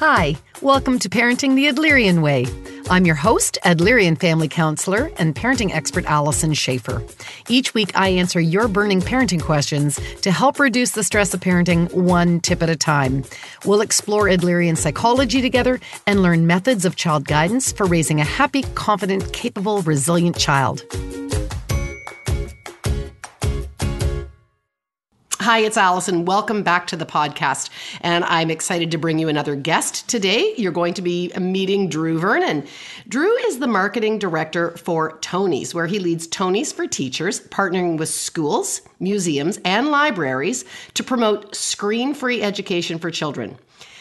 Hi, welcome to Parenting the Adlerian Way. I'm your host, Adlerian family counselor and parenting expert Allison Schaefer. Each week, I answer your burning parenting questions to help reduce the stress of parenting one tip at a time. We'll explore Adlerian psychology together and learn methods of child guidance for raising a happy, confident, capable, resilient child. Hi, it's Allison. Welcome back to the podcast. And I'm excited to bring you another guest today. You're going to be meeting Drew Vernon. Drew is the marketing director for Tonies, where he leads Tonies for Teachers, partnering with schools, museums, and libraries to promote screen free education for children.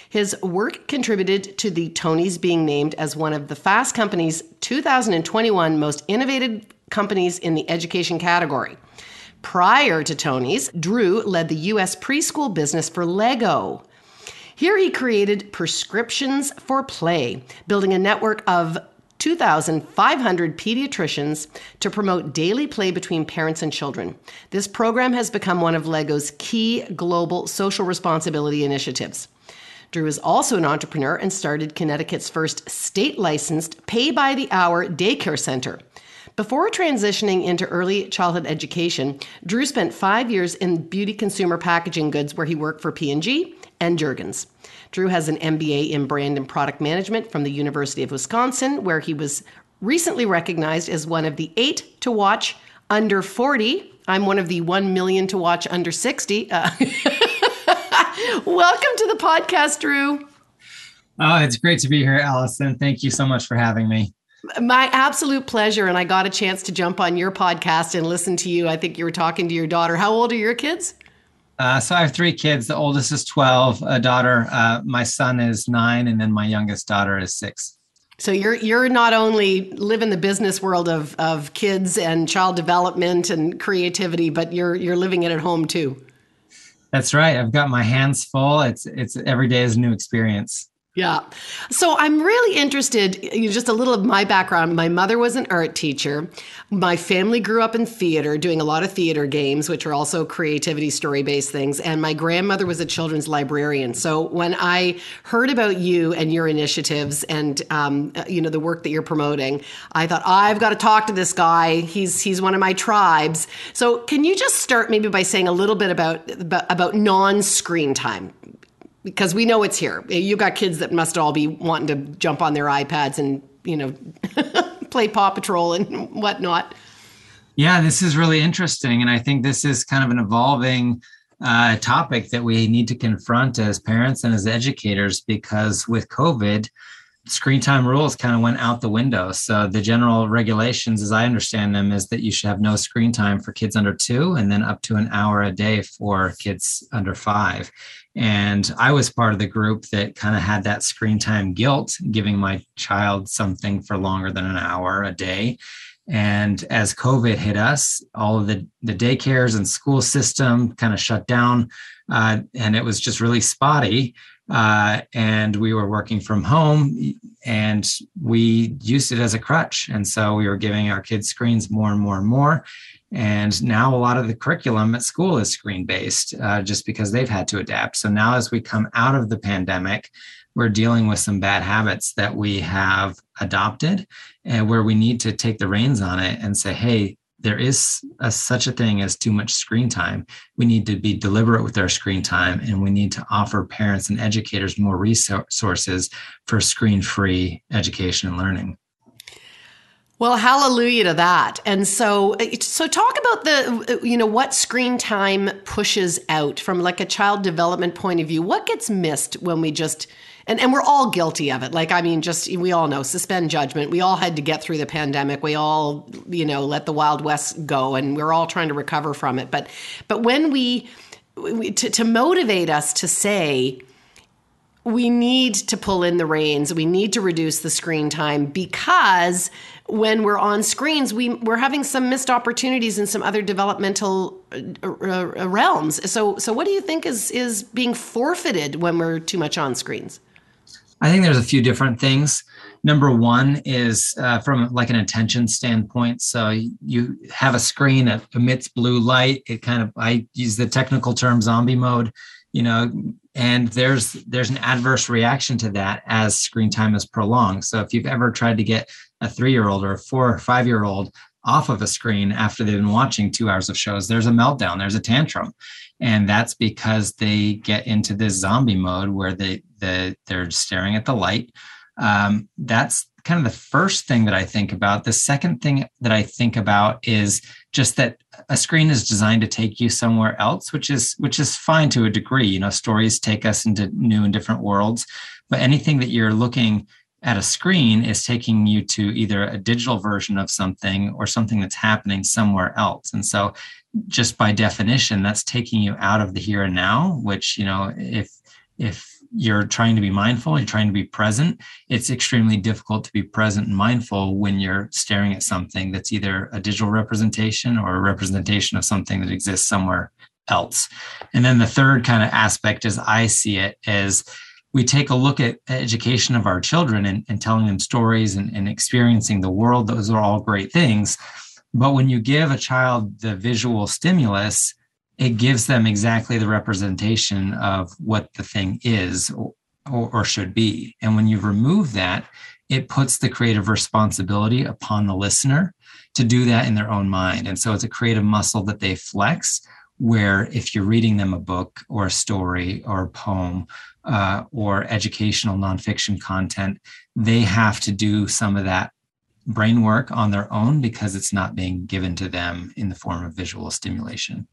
His work contributed to the Tonies being named as one of the Fast Company's 2021 most innovative companies in the education category. Prior to Tonies, Drew led the U.S. preschool business for Lego. Here he created Prescriptions for Play, building a network of 2,500 pediatricians to promote daily play between parents and children. This program has become one of LEGO's key global social responsibility initiatives. Drew is also an entrepreneur and started Connecticut's first state licensed pay by the hour daycare center. Before transitioning into early childhood education, Drew spent five years in beauty consumer packaging goods where he worked for P&G and Jergens. Drew has an MBA in brand and product management from the University of Wisconsin, where he was recently recognized as one of the eight to watch under 40. I'm one of the 1 million to watch under 60. Uh, welcome to the podcast, Drew. Oh, it's great to be here, Allison. Thank you so much for having me. My absolute pleasure. And I got a chance to jump on your podcast and listen to you. I think you were talking to your daughter. How old are your kids? Uh, so I have three kids. The oldest is 12, a daughter. Uh, my son is nine, and then my youngest daughter is six. So you're you're not only living the business world of of kids and child development and creativity, but you're you're living it at home too. That's right. I've got my hands full. It's it's every day is a new experience. Yeah. So I'm really interested, just a little of my background. My mother was an art teacher. My family grew up in theater, doing a lot of theater games, which are also creativity, story based things. And my grandmother was a children's librarian. So when I heard about you and your initiatives and, um, you know, the work that you're promoting, I thought, I've got to talk to this guy. He's, he's one of my tribes. So can you just start maybe by saying a little bit about, about, about non screen time? Because we know it's here. You got kids that must all be wanting to jump on their iPads and you know play Paw Patrol and whatnot. Yeah, this is really interesting, and I think this is kind of an evolving uh, topic that we need to confront as parents and as educators because with COVID, screen time rules kind of went out the window. So the general regulations, as I understand them, is that you should have no screen time for kids under two, and then up to an hour a day for kids under five. And I was part of the group that kind of had that screen time guilt, giving my child something for longer than an hour a day. And as COVID hit us, all of the, the daycares and school system kind of shut down, uh, and it was just really spotty. Uh, and we were working from home, and we used it as a crutch. And so we were giving our kids screens more and more and more. And now a lot of the curriculum at school is screen based uh, just because they've had to adapt. So now, as we come out of the pandemic, we're dealing with some bad habits that we have adopted and where we need to take the reins on it and say, hey, there is a, such a thing as too much screen time. We need to be deliberate with our screen time and we need to offer parents and educators more resources for screen free education and learning. Well, hallelujah to that. And so, so talk about the, you know, what screen time pushes out from like a child development point of view. What gets missed when we just, and, and we're all guilty of it. Like, I mean, just, we all know, suspend judgment. We all had to get through the pandemic. We all, you know, let the Wild West go and we're all trying to recover from it. But, but when we, we to, to motivate us to say, we need to pull in the reins. We need to reduce the screen time because when we're on screens, we, we're having some missed opportunities in some other developmental uh, uh, realms. So, so what do you think is, is being forfeited when we're too much on screens? I think there's a few different things. Number one is uh, from like an attention standpoint. So you have a screen that emits blue light. It kind of I use the technical term zombie mode. You know, and there's there's an adverse reaction to that as screen time is prolonged. So if you've ever tried to get a three year old or a four or five year old off of a screen after they've been watching two hours of shows, there's a meltdown, there's a tantrum. And that's because they get into this zombie mode where they, they they're staring at the light. Um, that's kind of the first thing that I think about. The second thing that I think about is just that a screen is designed to take you somewhere else, which is which is fine to a degree. You know, stories take us into new and different worlds, but anything that you're looking at a screen is taking you to either a digital version of something or something that's happening somewhere else. And so just by definition, that's taking you out of the here and now, which, you know, if if you're trying to be mindful, you're trying to be present, it's extremely difficult to be present and mindful when you're staring at something that's either a digital representation or a representation of something that exists somewhere else. And then the third kind of aspect, as I see it, is we take a look at education of our children and, and telling them stories and, and experiencing the world. Those are all great things. But when you give a child the visual stimulus, it gives them exactly the representation of what the thing is or, or, should be. And when you remove that, it puts the creative responsibility upon the listener to do that in their own mind. And so it's a creative muscle that they flex. Where if you're reading them a book or a story or a poem uh, or educational nonfiction content, they have to do some of that brain work on their own because it's not being given to them in the form of visual stimulation.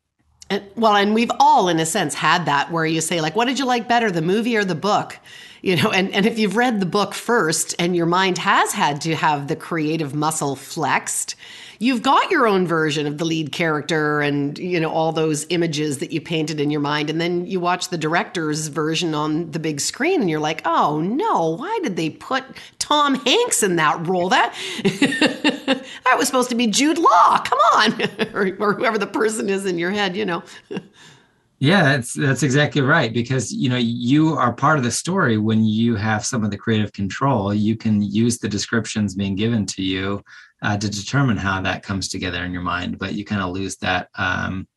And, well, and we've all, in a sense, had that where you say, like, what did you like better, the movie or the book? You know, and, and if you've read the book first and your mind has had to have the creative muscle flexed, you've got your own version of the lead character and you know all those images that you painted in your mind. And then you watch the director's version on the big screen and you're like oh no why did they put tom hanks in that role? That that was supposed to be jude law. Come on. Or, or whoever the person is in your head you know Yeah, that's that's exactly right because you know you are part of the story when you have some of the creative control. You can use the descriptions being given to you uh, to determine how that comes together in your mind, but you kind of lose that um,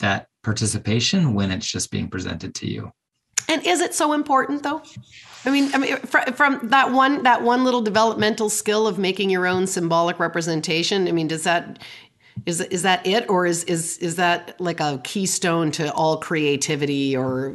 that participation when it's just being presented to you. And is it so important though? I mean, I mean, from, from that one that one little developmental skill of making your own symbolic representation. I mean, does that is is that it, or is is is that like a keystone to all creativity? Or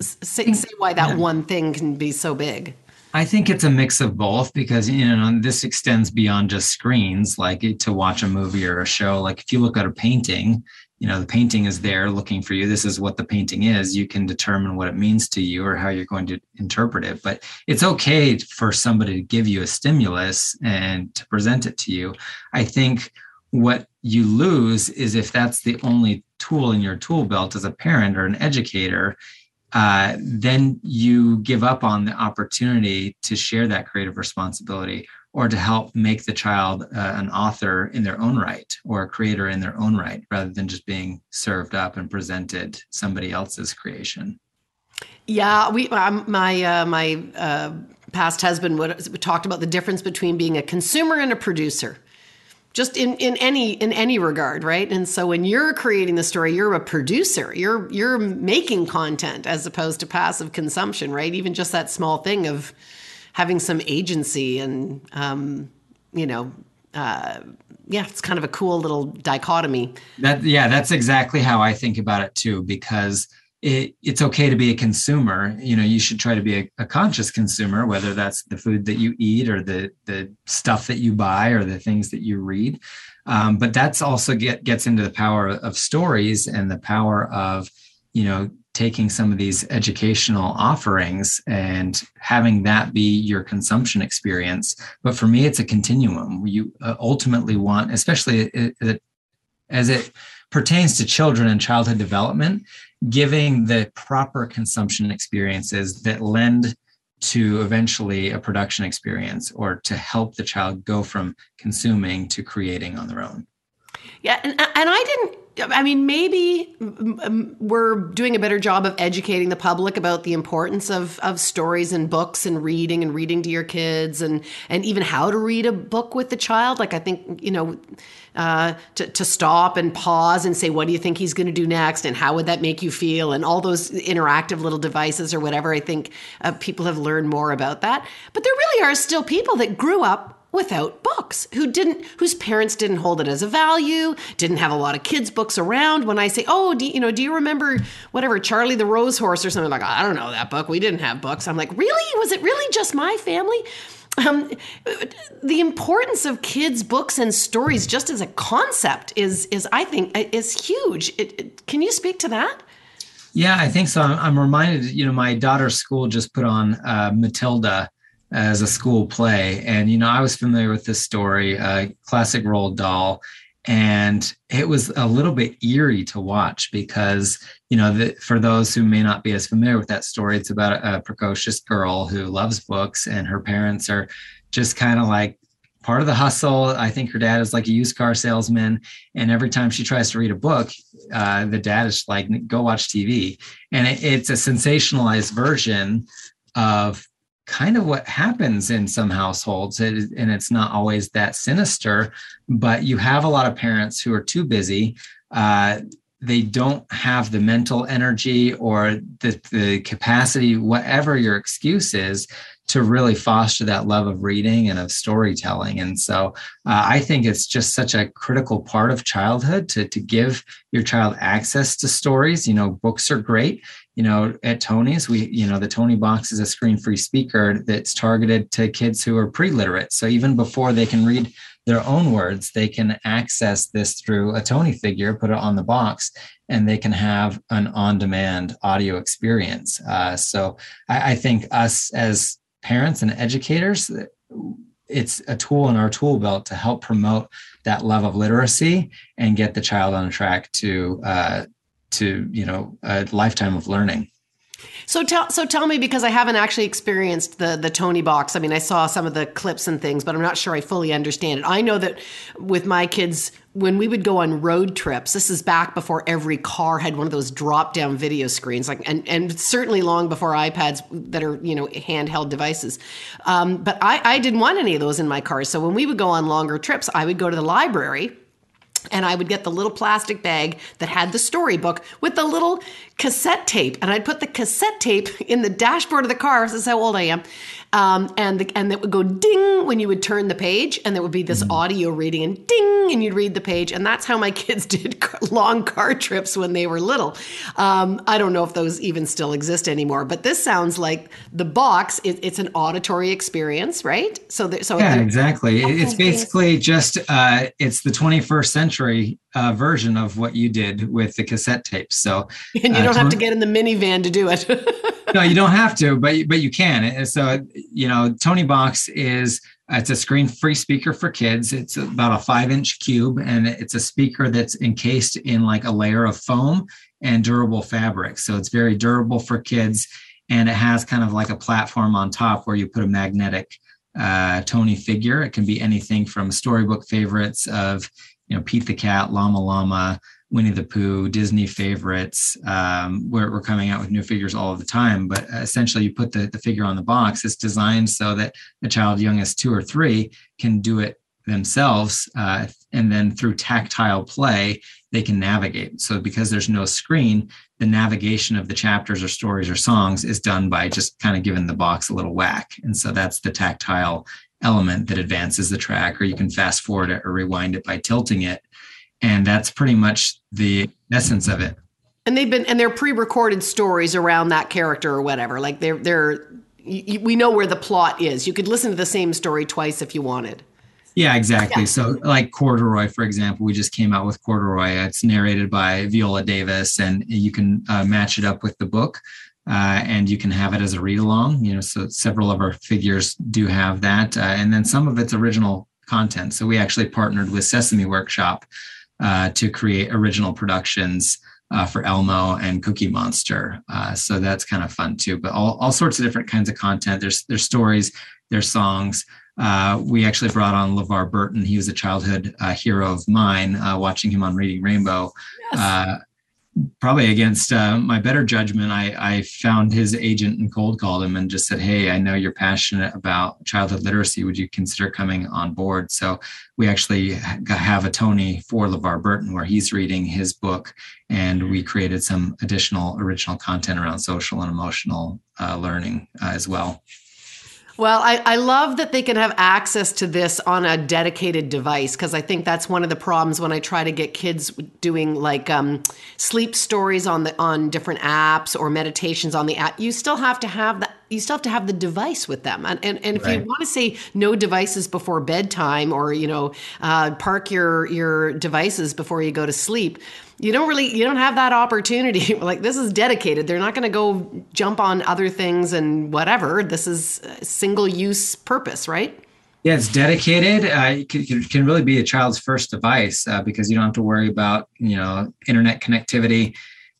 say, say why that yeah. one thing can be so big? I think it's a mix of both because you know this extends beyond just screens. Like to watch a movie or a show. Like if you look at a painting, you know the painting is there looking for you. This is what the painting is. You can determine what it means to you or how you're going to interpret it. But it's okay for somebody to give you a stimulus and to present it to you. I think what you lose is if that's the only tool in your tool belt as a parent or an educator, uh, then you give up on the opportunity to share that creative responsibility or to help make the child uh, an author in their own right or a creator in their own right rather than just being served up and presented somebody else's creation. Yeah we um, my uh, my uh, past husband would talked about the difference between being a consumer and a producer just in, in any in any regard right? And so when you're creating the story you're a producer. You're you're making content as opposed to passive consumption right? Even just that small thing of having some agency and um, you know uh, yeah it's kind of a cool little dichotomy. That yeah that's exactly how i think about it too because it, it's okay to be a consumer you know you should try to be a, a, conscious consumer whether that's the food that you eat or the the stuff that you buy or the things that you read um, but that's also get gets into the power of stories and the power of you know taking some of these educational offerings and having that be your consumption experience. But for me, it's a continuum. You uh, ultimately want, especially as it pertains to children and childhood development, giving the proper consumption experiences that lend to eventually a production experience or to help the child go from consuming to creating on their own. Yeah, and, and I didn't I mean, maybe we're doing a better job of educating the public about the importance of, of stories and books and reading and reading to your kids and, and even how to read a book with the child. Like, I think, you know, uh, to, to stop and pause and say, what do you think he's going to do next? And how would that make you feel? And all those interactive little devices or whatever. I think uh, people have learned more about that. But there really are still people that grew up without books who didn't whose parents didn't hold it as a value didn't have a lot of kids books around. When i say oh do you know do you remember whatever charlie the rose horse or something? Like i don't know that book. We didn't have books. I'm like really? Was it really just my family? Um, the importance of kids books and stories just as a concept is is i think is huge. It, it, can you speak to that? Yeah i think so. I'm, I'm reminded you know my daughter's school just put on uh, matilda as a school play. And, you know, I was familiar with this story, uh, classic Roald Dahl, And it was a little bit eerie to watch because, you know, the, for those who may not be as familiar with that story, it's about a, a precocious girl who loves books and her parents are just kind of like part of the hustle. I think her dad is like a used car salesman, and every time she tries to read a book, uh, the dad is like, "Go watch TV," and it, it's a sensationalized version of kind of what happens in some households and it's not always that sinister but you have a lot of parents who are too busy uh, they don't have the mental energy or the, the capacity whatever your excuse is to really foster that love of reading and of storytelling and so uh, i think it's just such a critical part of childhood to, to give your child access to stories you know books are great you know, at Tonies, we, you know, the Toniebox is a screen free speaker that's targeted to kids who are pre literate. So even before they can read their own words, they can access this through a Tonie figure, put it on the box, and they can have an on demand audio experience. Uh, so I, I think us as parents and educators, it's a tool in our tool belt to help promote that love of literacy and get the child on track to uh, to you know a lifetime of learning so tell so tell me because I haven't actually experienced the the Toniebox. I mean, I saw some of the clips and things, but I'm not sure I fully understand it. I know that with my kids when we would go on road trips, this is back before every car had one of those drop down video screens, like and and certainly long before iPads that are you know handheld devices. Um, but I, I didn't want any of those in my car. So when we would go on longer trips, I would go to the library and I would get the little plastic bag that had the storybook with the little cassette tape, and I'd put the cassette tape in the dashboard of the car. This is how old I am. Um, and the, and it would go ding when you would turn the page, and there would be this mm. audio reading, and ding, and you'd read the page. And that's how my kids did long car trips when they were little. Um, I don't know if those even still exist anymore, but this sounds like the box. It, it's an auditory experience, right? So, there, so yeah, exactly. It's basically just uh, it's the 21st century uh, version of what you did with the cassette tapes. So, and you uh, don't have to get in the minivan to do it. no, you don't have to, but but you can. So you know, Toniebox is it's a screen-free speaker for kids. It's about a five-inch cube, and it's a speaker that's encased in like a layer of foam and durable fabric. So it's very durable for kids, and it has kind of like a platform on top where you put a magnetic uh, Tonie figure. It can be anything from storybook favorites of, you know, Pete the Cat, Llama Llama, Winnie the Pooh, Disney favorites. Um, we're, we're coming out with new figures all the time, but essentially you put the, the figure on the box. It's designed so that a child young as two or three can do it themselves. Uh, and then through tactile play, they can navigate. So because there's no screen, the navigation of the chapters or stories or songs is done by just kind of giving the box a little whack. And so that's the tactile element that advances the track, or you can fast forward it or rewind it by tilting it. And that's pretty much the essence of it. And they've been and they're pre-recorded stories around that character or whatever. Like they're they're we know where the plot is. You could listen to the same story twice if you wanted. Yeah, exactly. Yeah. So, like Corduroy, for example, we just came out with Corduroy. It's narrated by Viola Davis, and you can uh, match it up with the book. Uh, and you can have it as a read along. You know, so several of our figures do have that, uh, and then some of it's original content. So we actually partnered with Sesame Workshop uh, to create original productions uh, for Elmo and Cookie Monster. Uh, so that's kind of fun too. But all, all sorts of different kinds of content. There's there's stories, there's songs. Uh, we actually brought on LeVar Burton. He was a childhood uh, hero of mine, uh, watching him on Reading Rainbow. Yes. Uh, probably against uh, my better judgment, I, I, found his agent and cold called him and just said, Hey, I know you're passionate about childhood literacy. Would you consider coming on board? So we actually have a Tonie for LeVar Burton where he's reading his book, and we created some additional original content around social and emotional uh, learning as well. Well, I, I love that they can have access to this on a dedicated device because I think that's one of the problems when I try to get kids doing like um, sleep stories on the on different apps or meditations on the app. You still have to have that. You still have to have the device with them, and and, and if right. you want to say no devices before bedtime, or you know, uh, park your your devices before you go to sleep, you don't really you don't have that opportunity. Like this is dedicated. They're not going to go jump on other things and whatever. This is single use purpose right? Yeah it's dedicated. Uh, it can, can, really be a child's first device uh, because you don't have to worry about you know internet connectivity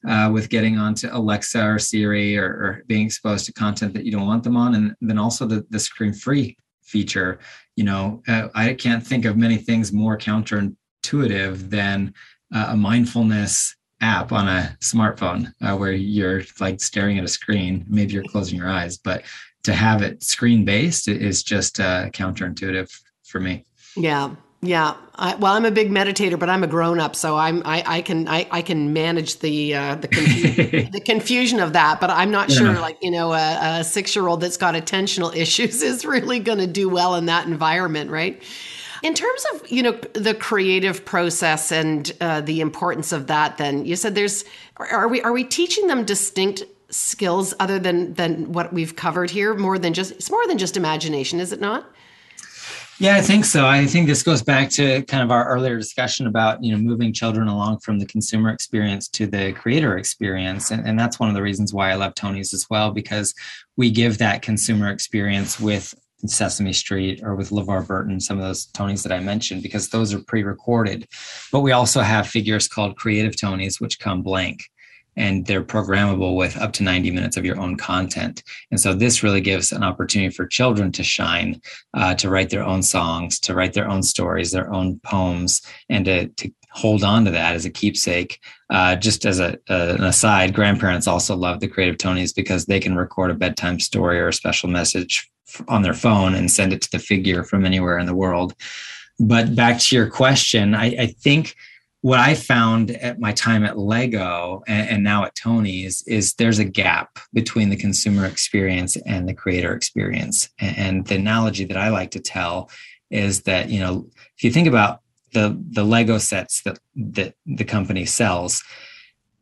uh, with getting onto alexa or siri or, or, being exposed to content that you don't want them on and then also the, the screen free feature you know uh, i can't think of many things more counterintuitive than uh, a mindfulness app on a smartphone uh, where you're like staring at a screen. Maybe you're closing your eyes, but to have it screen based is just uh, counterintuitive for me. Yeah. Yeah, I, well, I'm a big meditator, but I'm a grown up, so I'm I, I can I, I can manage the uh, the confusion, the confusion of that. But I'm not yeah. sure, like you know, a, a six year old that's got attentional issues is really going to do well in that environment, right? In terms of you know the creative process and uh, the importance of that, then you said there's are we are we teaching them distinct skills other than than what we've covered here? More than just it's more than just imagination, is it not? Yeah, I think so. I think this goes back to kind of our earlier discussion about you know moving children along from the consumer experience to the creator experience, and, and that's one of the reasons why I love Tonies as well because we give that consumer experience with Sesame Street or with LeVar Burton, some of those Tonies that I mentioned, because those are pre recorded. But we also have figures called Creative Tonies, which come blank and they're programmable with up to 90 minutes of your own content. And so this really gives an opportunity for children to shine, uh, to write their own songs, to write their own stories, their own poems, and to, to hold on to that as a keepsake. Uh, just as a, an aside, grandparents also love the Creative Tonies because they can record a bedtime story or a special message on their phone and send it to the figure from anywhere in the world. But back to your question, I, I think what I found at my time at Lego and, and, now at Tonies is there's a gap between the consumer experience and the creator experience. And, and the analogy that I like to tell is that, you know, if you think about the the Lego sets that that the company sells,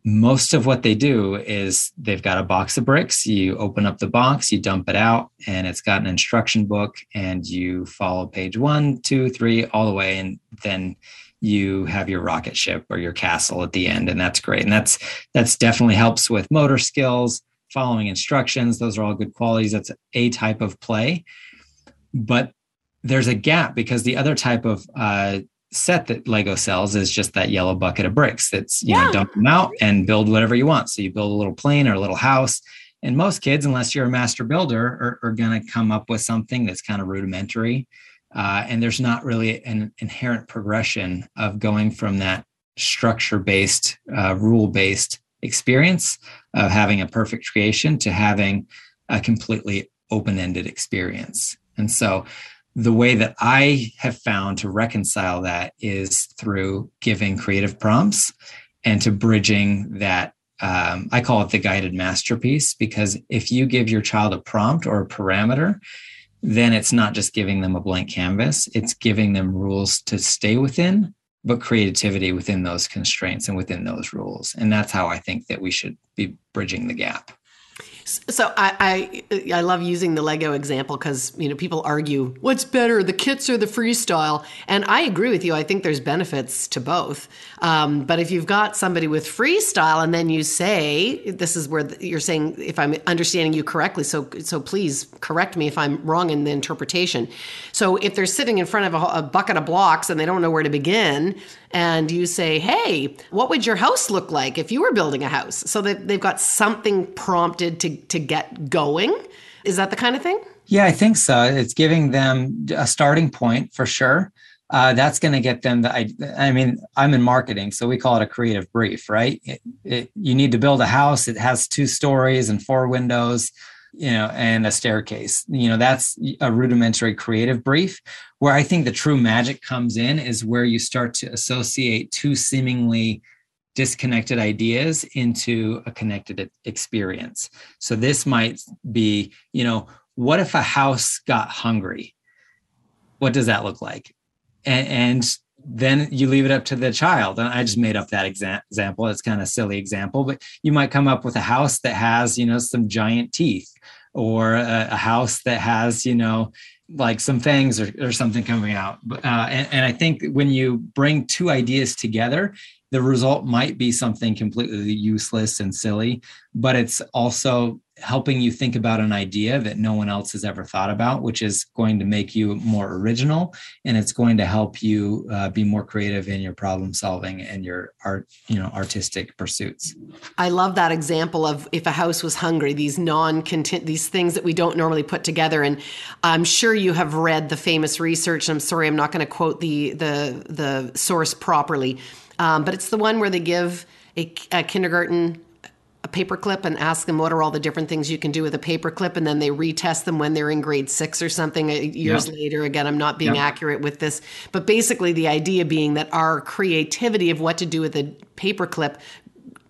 most of what they do is they've got a box of bricks. You open up the box, you dump it out, and it's got an instruction book, and you follow page one, two, three, all the way, and then you have your rocket ship or your castle at the end, and that's great. And that's that's definitely helps with motor skills, following instructions. Those are all good qualities. That's a type of play, but there's a gap because the other type of uh, set that Lego sells is just that yellow bucket of bricks that's, you yeah. know, dump them out and build whatever you want. So you build a little plane or a little house And most kids, unless you're a master builder, are, are going to come up with something that's kind of rudimentary. Uh, and there's not really an inherent progression of going from that structure based, uh, rule based experience of having a perfect creation to having a completely open ended experience. And so the way that I have found to reconcile that is through giving creative prompts and to bridging that. Um, I call it the guided masterpiece because if you give your child a prompt or a parameter, then it's not just giving them a blank canvas, it's giving them rules to stay within, but creativity within those constraints and within those rules. And that's how I think that we should be bridging the gap. So I, I, I love using the Lego example because you know people argue what's better, the kits or the freestyle, and I agree with you. I think there's benefits to both. Um, but if you've got somebody with freestyle and then you say this is where you're saying if I'm understanding you correctly, so so please correct me if I'm wrong in the interpretation. So if they're sitting in front of a, a bucket of blocks and they don't know where to begin, and you say, "Hey, what would your house look like if you were building a house?" So that they've got something prompted to to get going. Is that the kind of thing? Yeah, I think so. It's giving them a starting point for sure. Uh, that's going to get them the I, I, mean i'm in marketing so we call it a creative brief right it, it, you need to build a house it has two stories and four windows you know and a staircase you know that's a rudimentary creative brief where i think the true magic comes in is where you start to associate two seemingly disconnected ideas into a connected experience. So this might be, you know, what if a house got hungry? What does that look like? And, and then you leave it up to the child. And I just made up that exa- example. It's kind of silly example, but you might come up with a house that has, you know, some giant teeth or a, a house that has, you know, like some fangs or, or something coming out. Uh, and, and I think when you bring two ideas together, the result might be something completely useless and silly, but it's also helping you think about an idea that no one else has ever thought about, which is going to make you more original and it's going to help you uh, be more creative in your problem solving and your art, you know, artistic pursuits. I love that example of if a house was hungry, these non content, these things that we don't normally put together. And I'm sure you have read the famous research. I'm sorry, I'm not going to quote the the the source properly um, but it's the one where they give a, a kindergarten a paperclip and ask them what are all the different things you can do with a paperclip and then they retest them when they're in grade six or something uh, years yep. later again i'm not being yep. accurate with this but basically the idea being that our creativity of what to do with a paperclip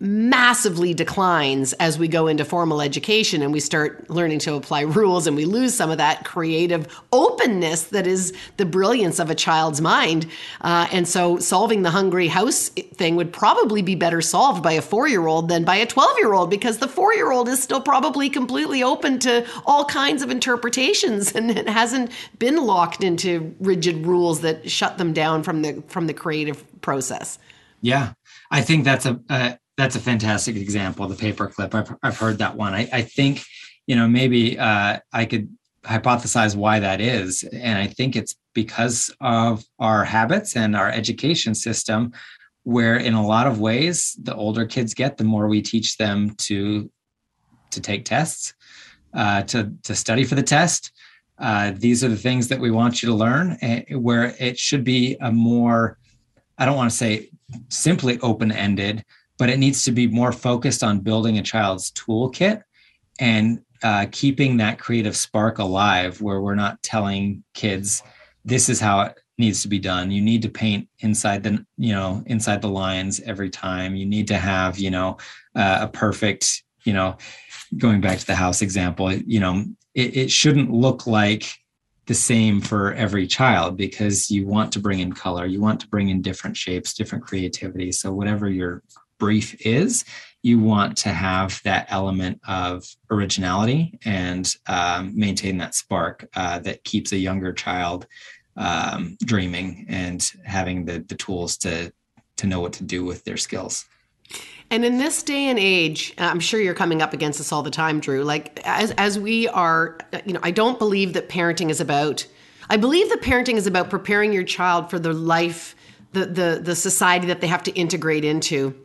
massively declines as we go into formal education and we start learning to apply rules and we lose some of that creative openness that is the brilliance of a child's mind. Uh, and so solving the hungry house thing would probably be better solved by a four year old than by a 12 year old because the four year old is still probably completely open to all kinds of interpretations and it hasn't been locked into rigid rules that shut them down from the from the creative process. Yeah, I think that's a, a that's a fantastic example. The paperclip. I've I've heard that one. I, I think you know maybe uh, I could hypothesize why that is, and I think it's because of our habits and our education system, where in a lot of ways the older kids get, the more we teach them to to take tests, uh, to to study for the test. Uh, these are the things that we want you to learn. Where it should be a more, I don't want to say simply open ended, but it needs to be more focused on building a child's toolkit and uh, keeping that creative spark alive where we're not telling kids this is how it needs to be done. You need to paint inside the you know inside the lines every time. You need to have you know uh, a perfect you know going back to the house example you know it, it shouldn't look like the same for every child because you want to bring in color you want to bring in different shapes different creativity. So whatever your brief is, you want to have that element of originality and um, maintain that spark uh, that keeps a younger child um, dreaming and having the, the tools to to know what to do with their skills. And in this day and age, I'm sure you're coming up against this all the time, Drew. Like as as we are, you know, I don't believe that parenting is about. I believe that parenting is about preparing your child for the life, the the the society that they have to integrate into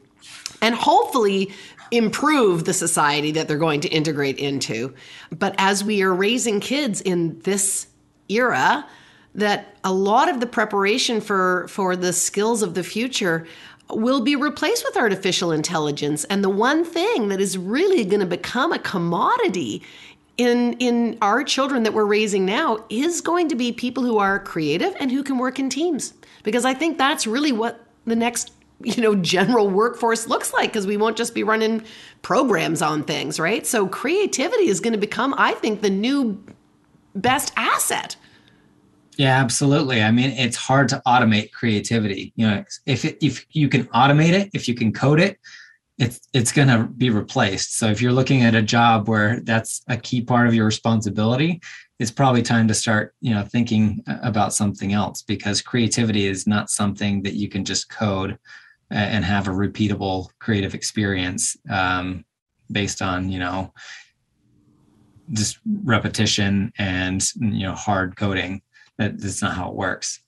and hopefully improve the society that they're going to integrate into. But as we are raising kids in this era, that a lot of the preparation for for the skills of the future will be replaced with artificial intelligence and the one thing that is really going to become a commodity in in our children that we're raising now is going to be people who are creative and who can work in teams because i think that's really what the next you know general workforce looks like because we won't just be running programs on things right so creativity is going to become i think the new best asset yeah, absolutely. I mean, it's hard to automate creativity. You know, if it, if you can automate it, if you can code it, it's it's going to be replaced. So if you're looking at a job where that's a key part of your responsibility, it's probably time to start, you know, thinking about something else because creativity is not something that you can just code and have a repeatable creative experience um, based on, you know, just repetition and you know hard coding that, that's not how it works.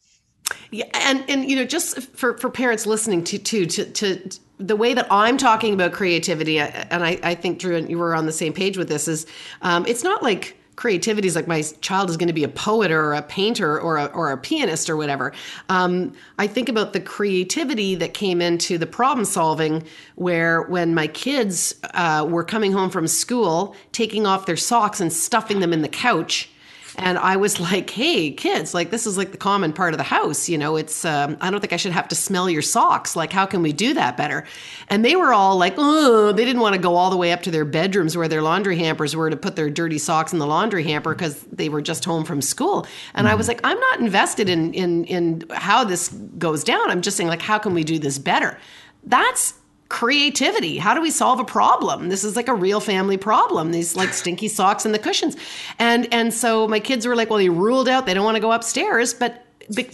Yeah, and and you know, just for for parents listening to to to, to the way that I'm talking about creativity, and I, I think Drew and you were on the same page with this, is um, it's not like creativity is like my child is going to be a poet or a painter or a, or a pianist or whatever. Um, I think about the creativity that came into the problem solving, where when my kids uh, were coming home from school, taking off their socks and stuffing them in the couch and I was like, hey, kids, like this is like the common part of the house. You know, it's, um, I don't think I should have to smell your socks. Like, how can we do that better? And they were all like, oh, they didn't want to go all the way up to their bedrooms where their laundry hampers were to put their dirty socks in the laundry hamper because they were just home from school. And mm-hmm. I was like, I'm not invested in, in, in how this goes down. I'm just saying, like, how can we do this better? That's creativity. How do we solve a problem? This is like a real family problem. These like stinky socks and the cushions. And and so my kids were like, well, they ruled out they don't want to go upstairs, but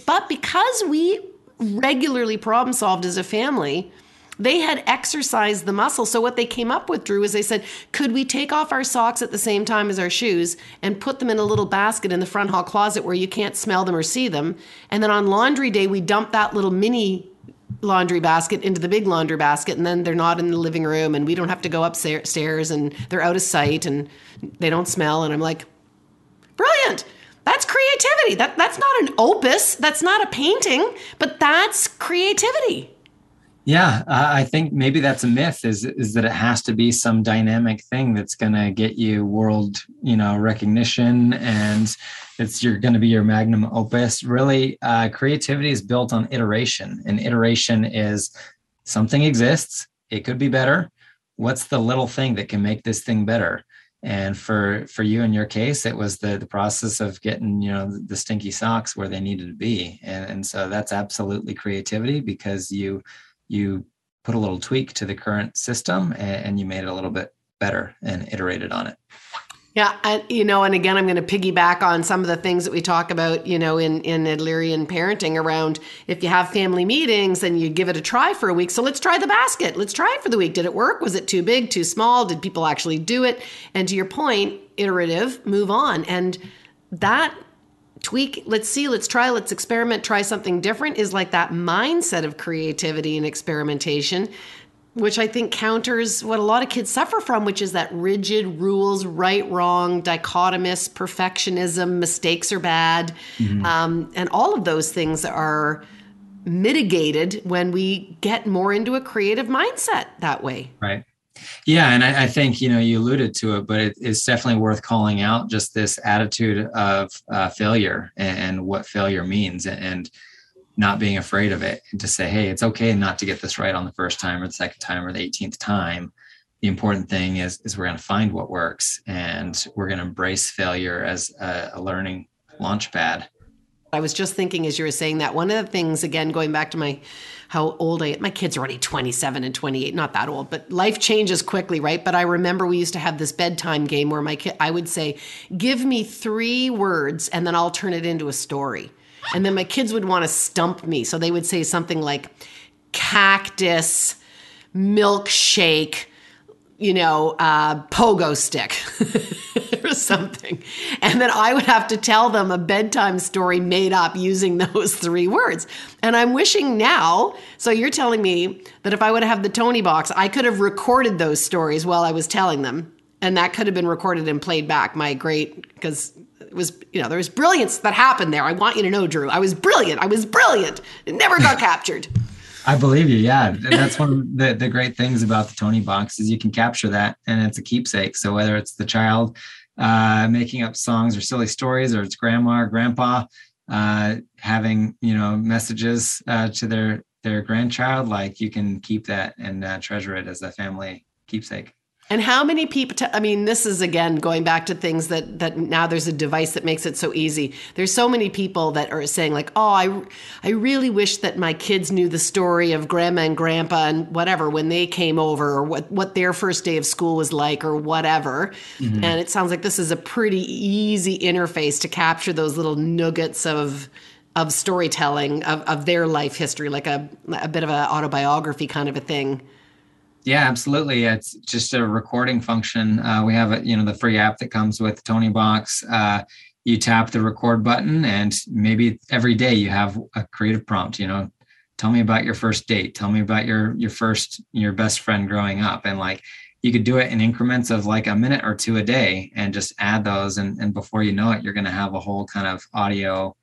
but because we regularly problem solved as a family, they had exercised the muscle. So what they came up with, Drew, is they said, could we take off our socks at the same time as our shoes and put them in a little basket in the front hall closet where you can't smell them or see them? And then on laundry day, we dump that little mini laundry basket into the big laundry basket and then they're not in the living room and we don't have to go upstairs and they're out of sight and they don't smell and I'm like brilliant! That's creativity. That that's not an opus. That's not a painting but that's creativity yeah, I think maybe that's a myth is is that it has to be some dynamic thing that's going to get you world, you know, recognition and it's you're going to be your magnum opus. Really, uh, creativity is built on iteration, and iteration is something exists, it could be better. What's the little thing that can make this thing better? And for for you in your case, it was the the process of getting you know the stinky socks where they needed to be, and, and so that's absolutely creativity because you you put a little tweak to the current system and, and you made it a little bit better and iterated on it. Yeah, and you know, and again, I'm going to piggyback on some of the things that we talk about, you know, in in Adlerian parenting around if you have family meetings and you give it a try for a week. So let's try the basket. Let's try it for the week. Did it work? Was it too big, too small? Did people actually do it? And to your point, iterative, move on, and that tweak let's see let's try let's experiment try something different is like that mindset of creativity and experimentation which i think counters what a lot of kids suffer from which is that rigid rules right wrong dichotomous perfectionism mistakes are bad. Mm-hmm. um, and all of those things are mitigated when we get more into a creative mindset that way. Right yeah, and I, I, think you know you alluded to it, but it, it's definitely worth calling out just this attitude of uh, failure and, and, what failure means, and, and not being afraid of it, and to say, hey, it's okay not to get this right on the first time or the second time or the 18th time. The important thing is is we're going to find what works, and we're going to embrace failure as a, a learning launch pad. I was just thinking as you were saying that one of the things again going back to my how old I my kids are already 27 and 28 not that old but life changes quickly right? But I remember we used to have this bedtime game where my kid I would say give me 3 words and then I'll turn it into a story. And then my kids would want to stump me so they would say something like cactus milkshake you know, uh, pogo stick or something. And then I would have to tell them a bedtime story made up using those three words. And I'm wishing now, so you're telling me that if I would have the Toniebox, I could have recorded those stories while I was telling them. And that could have been recorded and played back. My great, because it was, you know, there was brilliance that happened there. I want you to know, Drew. I was brilliant. I was brilliant. It never got captured. I believe you. Yeah, that's one of the, the great things about the Toniebox is you can capture that, and it's a keepsake. So whether it's the child uh, making up songs or silly stories, or it's grandma or grandpa uh, having you know messages uh, to their their grandchild, like you can keep that and uh, treasure it as a family keepsake. And how many people? T- I mean, this is again going back to things that that now there's a device that makes it so easy. There's so many people that are saying like, "Oh, I I really wish that my kids knew the story of grandma and grandpa and whatever when they came over, or what what their first day of school was like, or whatever." Mm-hmm. And it sounds like this is a pretty easy interface to capture those little nuggets of of storytelling of, of their life history, like a a bit of an autobiography kind of a thing. Yeah, absolutely. It's just a recording function. Uh, we have a, you know the free app that comes with Toniebox. Uh, you tap the record button, and maybe every day you have a creative prompt. You know, tell me about your first date. Tell me about your your first your best friend growing up, and like you could do it in increments of like a minute or two a day, and just add those, and and before you know it, you're going to have a whole kind of audio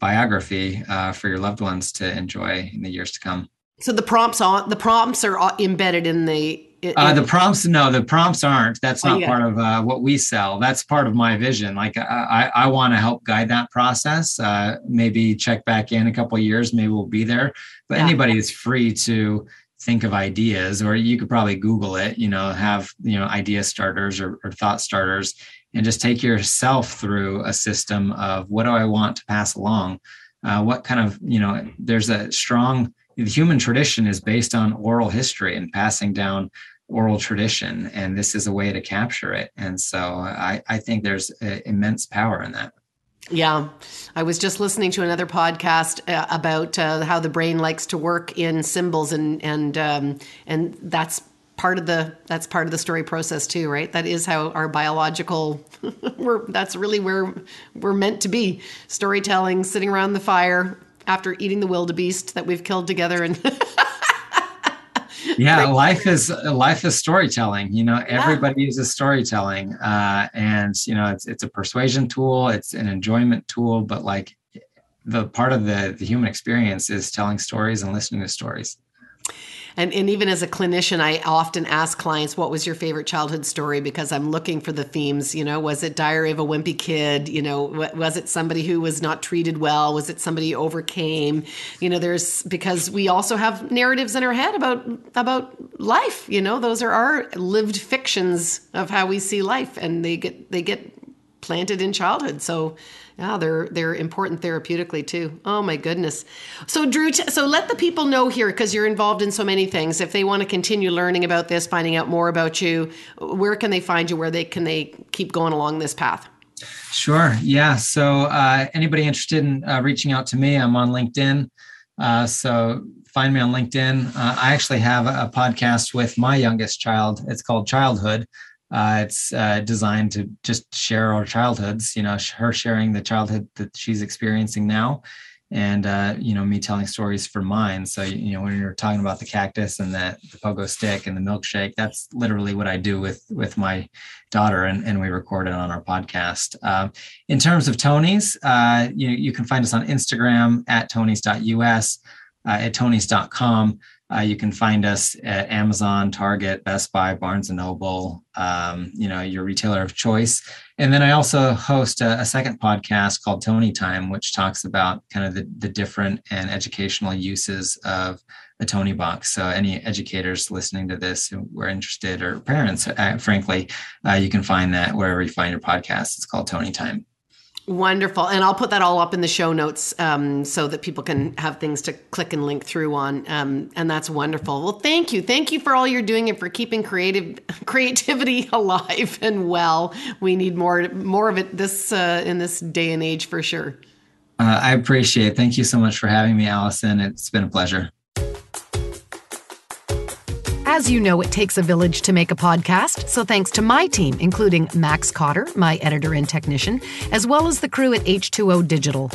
biography uh, for your loved ones to enjoy in the years to come. So the prompts on the prompts are embedded in the. In, uh, the prompts, no, the prompts aren't. That's not oh, yeah. part of uh, what we sell. That's part of my vision. Like I, I, I want to help guide that process. Uh, maybe check back in a couple years. Maybe we'll be there. But yeah. anybody is free to think of ideas, or you could probably Google it. You know, have you know idea starters or, or thought starters, and just take yourself through a system of what do I want to pass along. Uh, what kind of you know? There's a strong the human tradition is based on oral history and passing down oral tradition and this is a way to capture it and so i, I think there's immense power in that yeah, I was just listening to another podcast uh, about uh, how the brain likes to work in symbols, and and um, and that's part of the that's part of the story process too, right? That is how our biological we're that's really where we're meant to be. Storytelling, sitting around the fire, after eating the wildebeest that we've killed together and yeah life is life is storytelling you know yeah. everybody uses storytelling uh, and you know it's it's a persuasion tool it's an enjoyment tool but like the part of the the human experience is telling stories and listening to stories and, and even as a clinician, I often ask clients, what was your favorite childhood story? Because I'm looking for the themes. You know, was it Diary of a Wimpy Kid? You know, was it somebody who was not treated well? Was it somebody overcame? You know, there's because we also have narratives in our head about about life. You know, those are our lived fictions of how we see life, and they get they get planted in childhood. So yeah, they're they're important therapeutically too. Oh my goodness. So Drew, so let the people know here because you're involved in so many things. If they want to continue learning about this, finding out more about you, where can they find you? Where they can they keep going along this path? Sure. Yeah. So uh, anybody interested in uh, reaching out to me, I'm on LinkedIn. Uh, so find me on LinkedIn. Uh, I actually have a podcast with my youngest child. It's called Childhood. Uh, it's uh, designed to just share our childhoods, you know, her sharing the childhood that she's experiencing now, and uh, you know, me telling stories for mine. So you know, when you're talking about the cactus and the, the pogo stick and the milkshake, that's literally what I do with with my daughter, and, and we record it on our podcast. Um, in terms of Tonies, uh, you you can find us on Instagram at tonies.us, uh, at tonies.com. Uh, you can find us at Amazon, Target, Best Buy, Barnes and Noble, um, you know, your retailer of choice. And then I also host a, a, second podcast called Tonie Time, which talks about kind of the, the different and educational uses of the Toniebox. So any educators listening to this who were interested or parents, uh, frankly, uh, you can find that wherever you find your podcast. It's called Tonie Time. Wonderful. And I'll put that all up in the show notes um, so that people can have things to click and link through on. Um, and that's wonderful. Well, thank you. Thank you for all you're doing and for keeping creative creativity alive and well. We need more more of it this uh, in this day and age for sure. Uh, I appreciate it. Thank you so much for having me, Allison. It's been a pleasure. As you know, it takes a village to make a podcast, so thanks to my team, including Max Cotter, my editor and technician, as well as the crew at H2O Digital.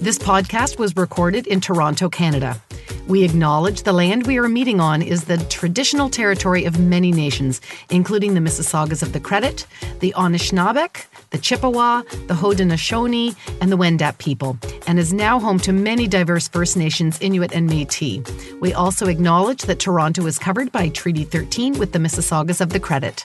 This podcast was recorded in Toronto, Canada. We acknowledge the land we are meeting on is the traditional territory of many nations, including the Mississaugas of the Credit, the Anishinaabeg, the Chippewa, the Haudenosaunee, and the Wendat people, and is now home to many diverse First Nations, Inuit, and Metis. We also acknowledge that Toronto is covered by Treaty 13 with the Mississaugas of the Credit.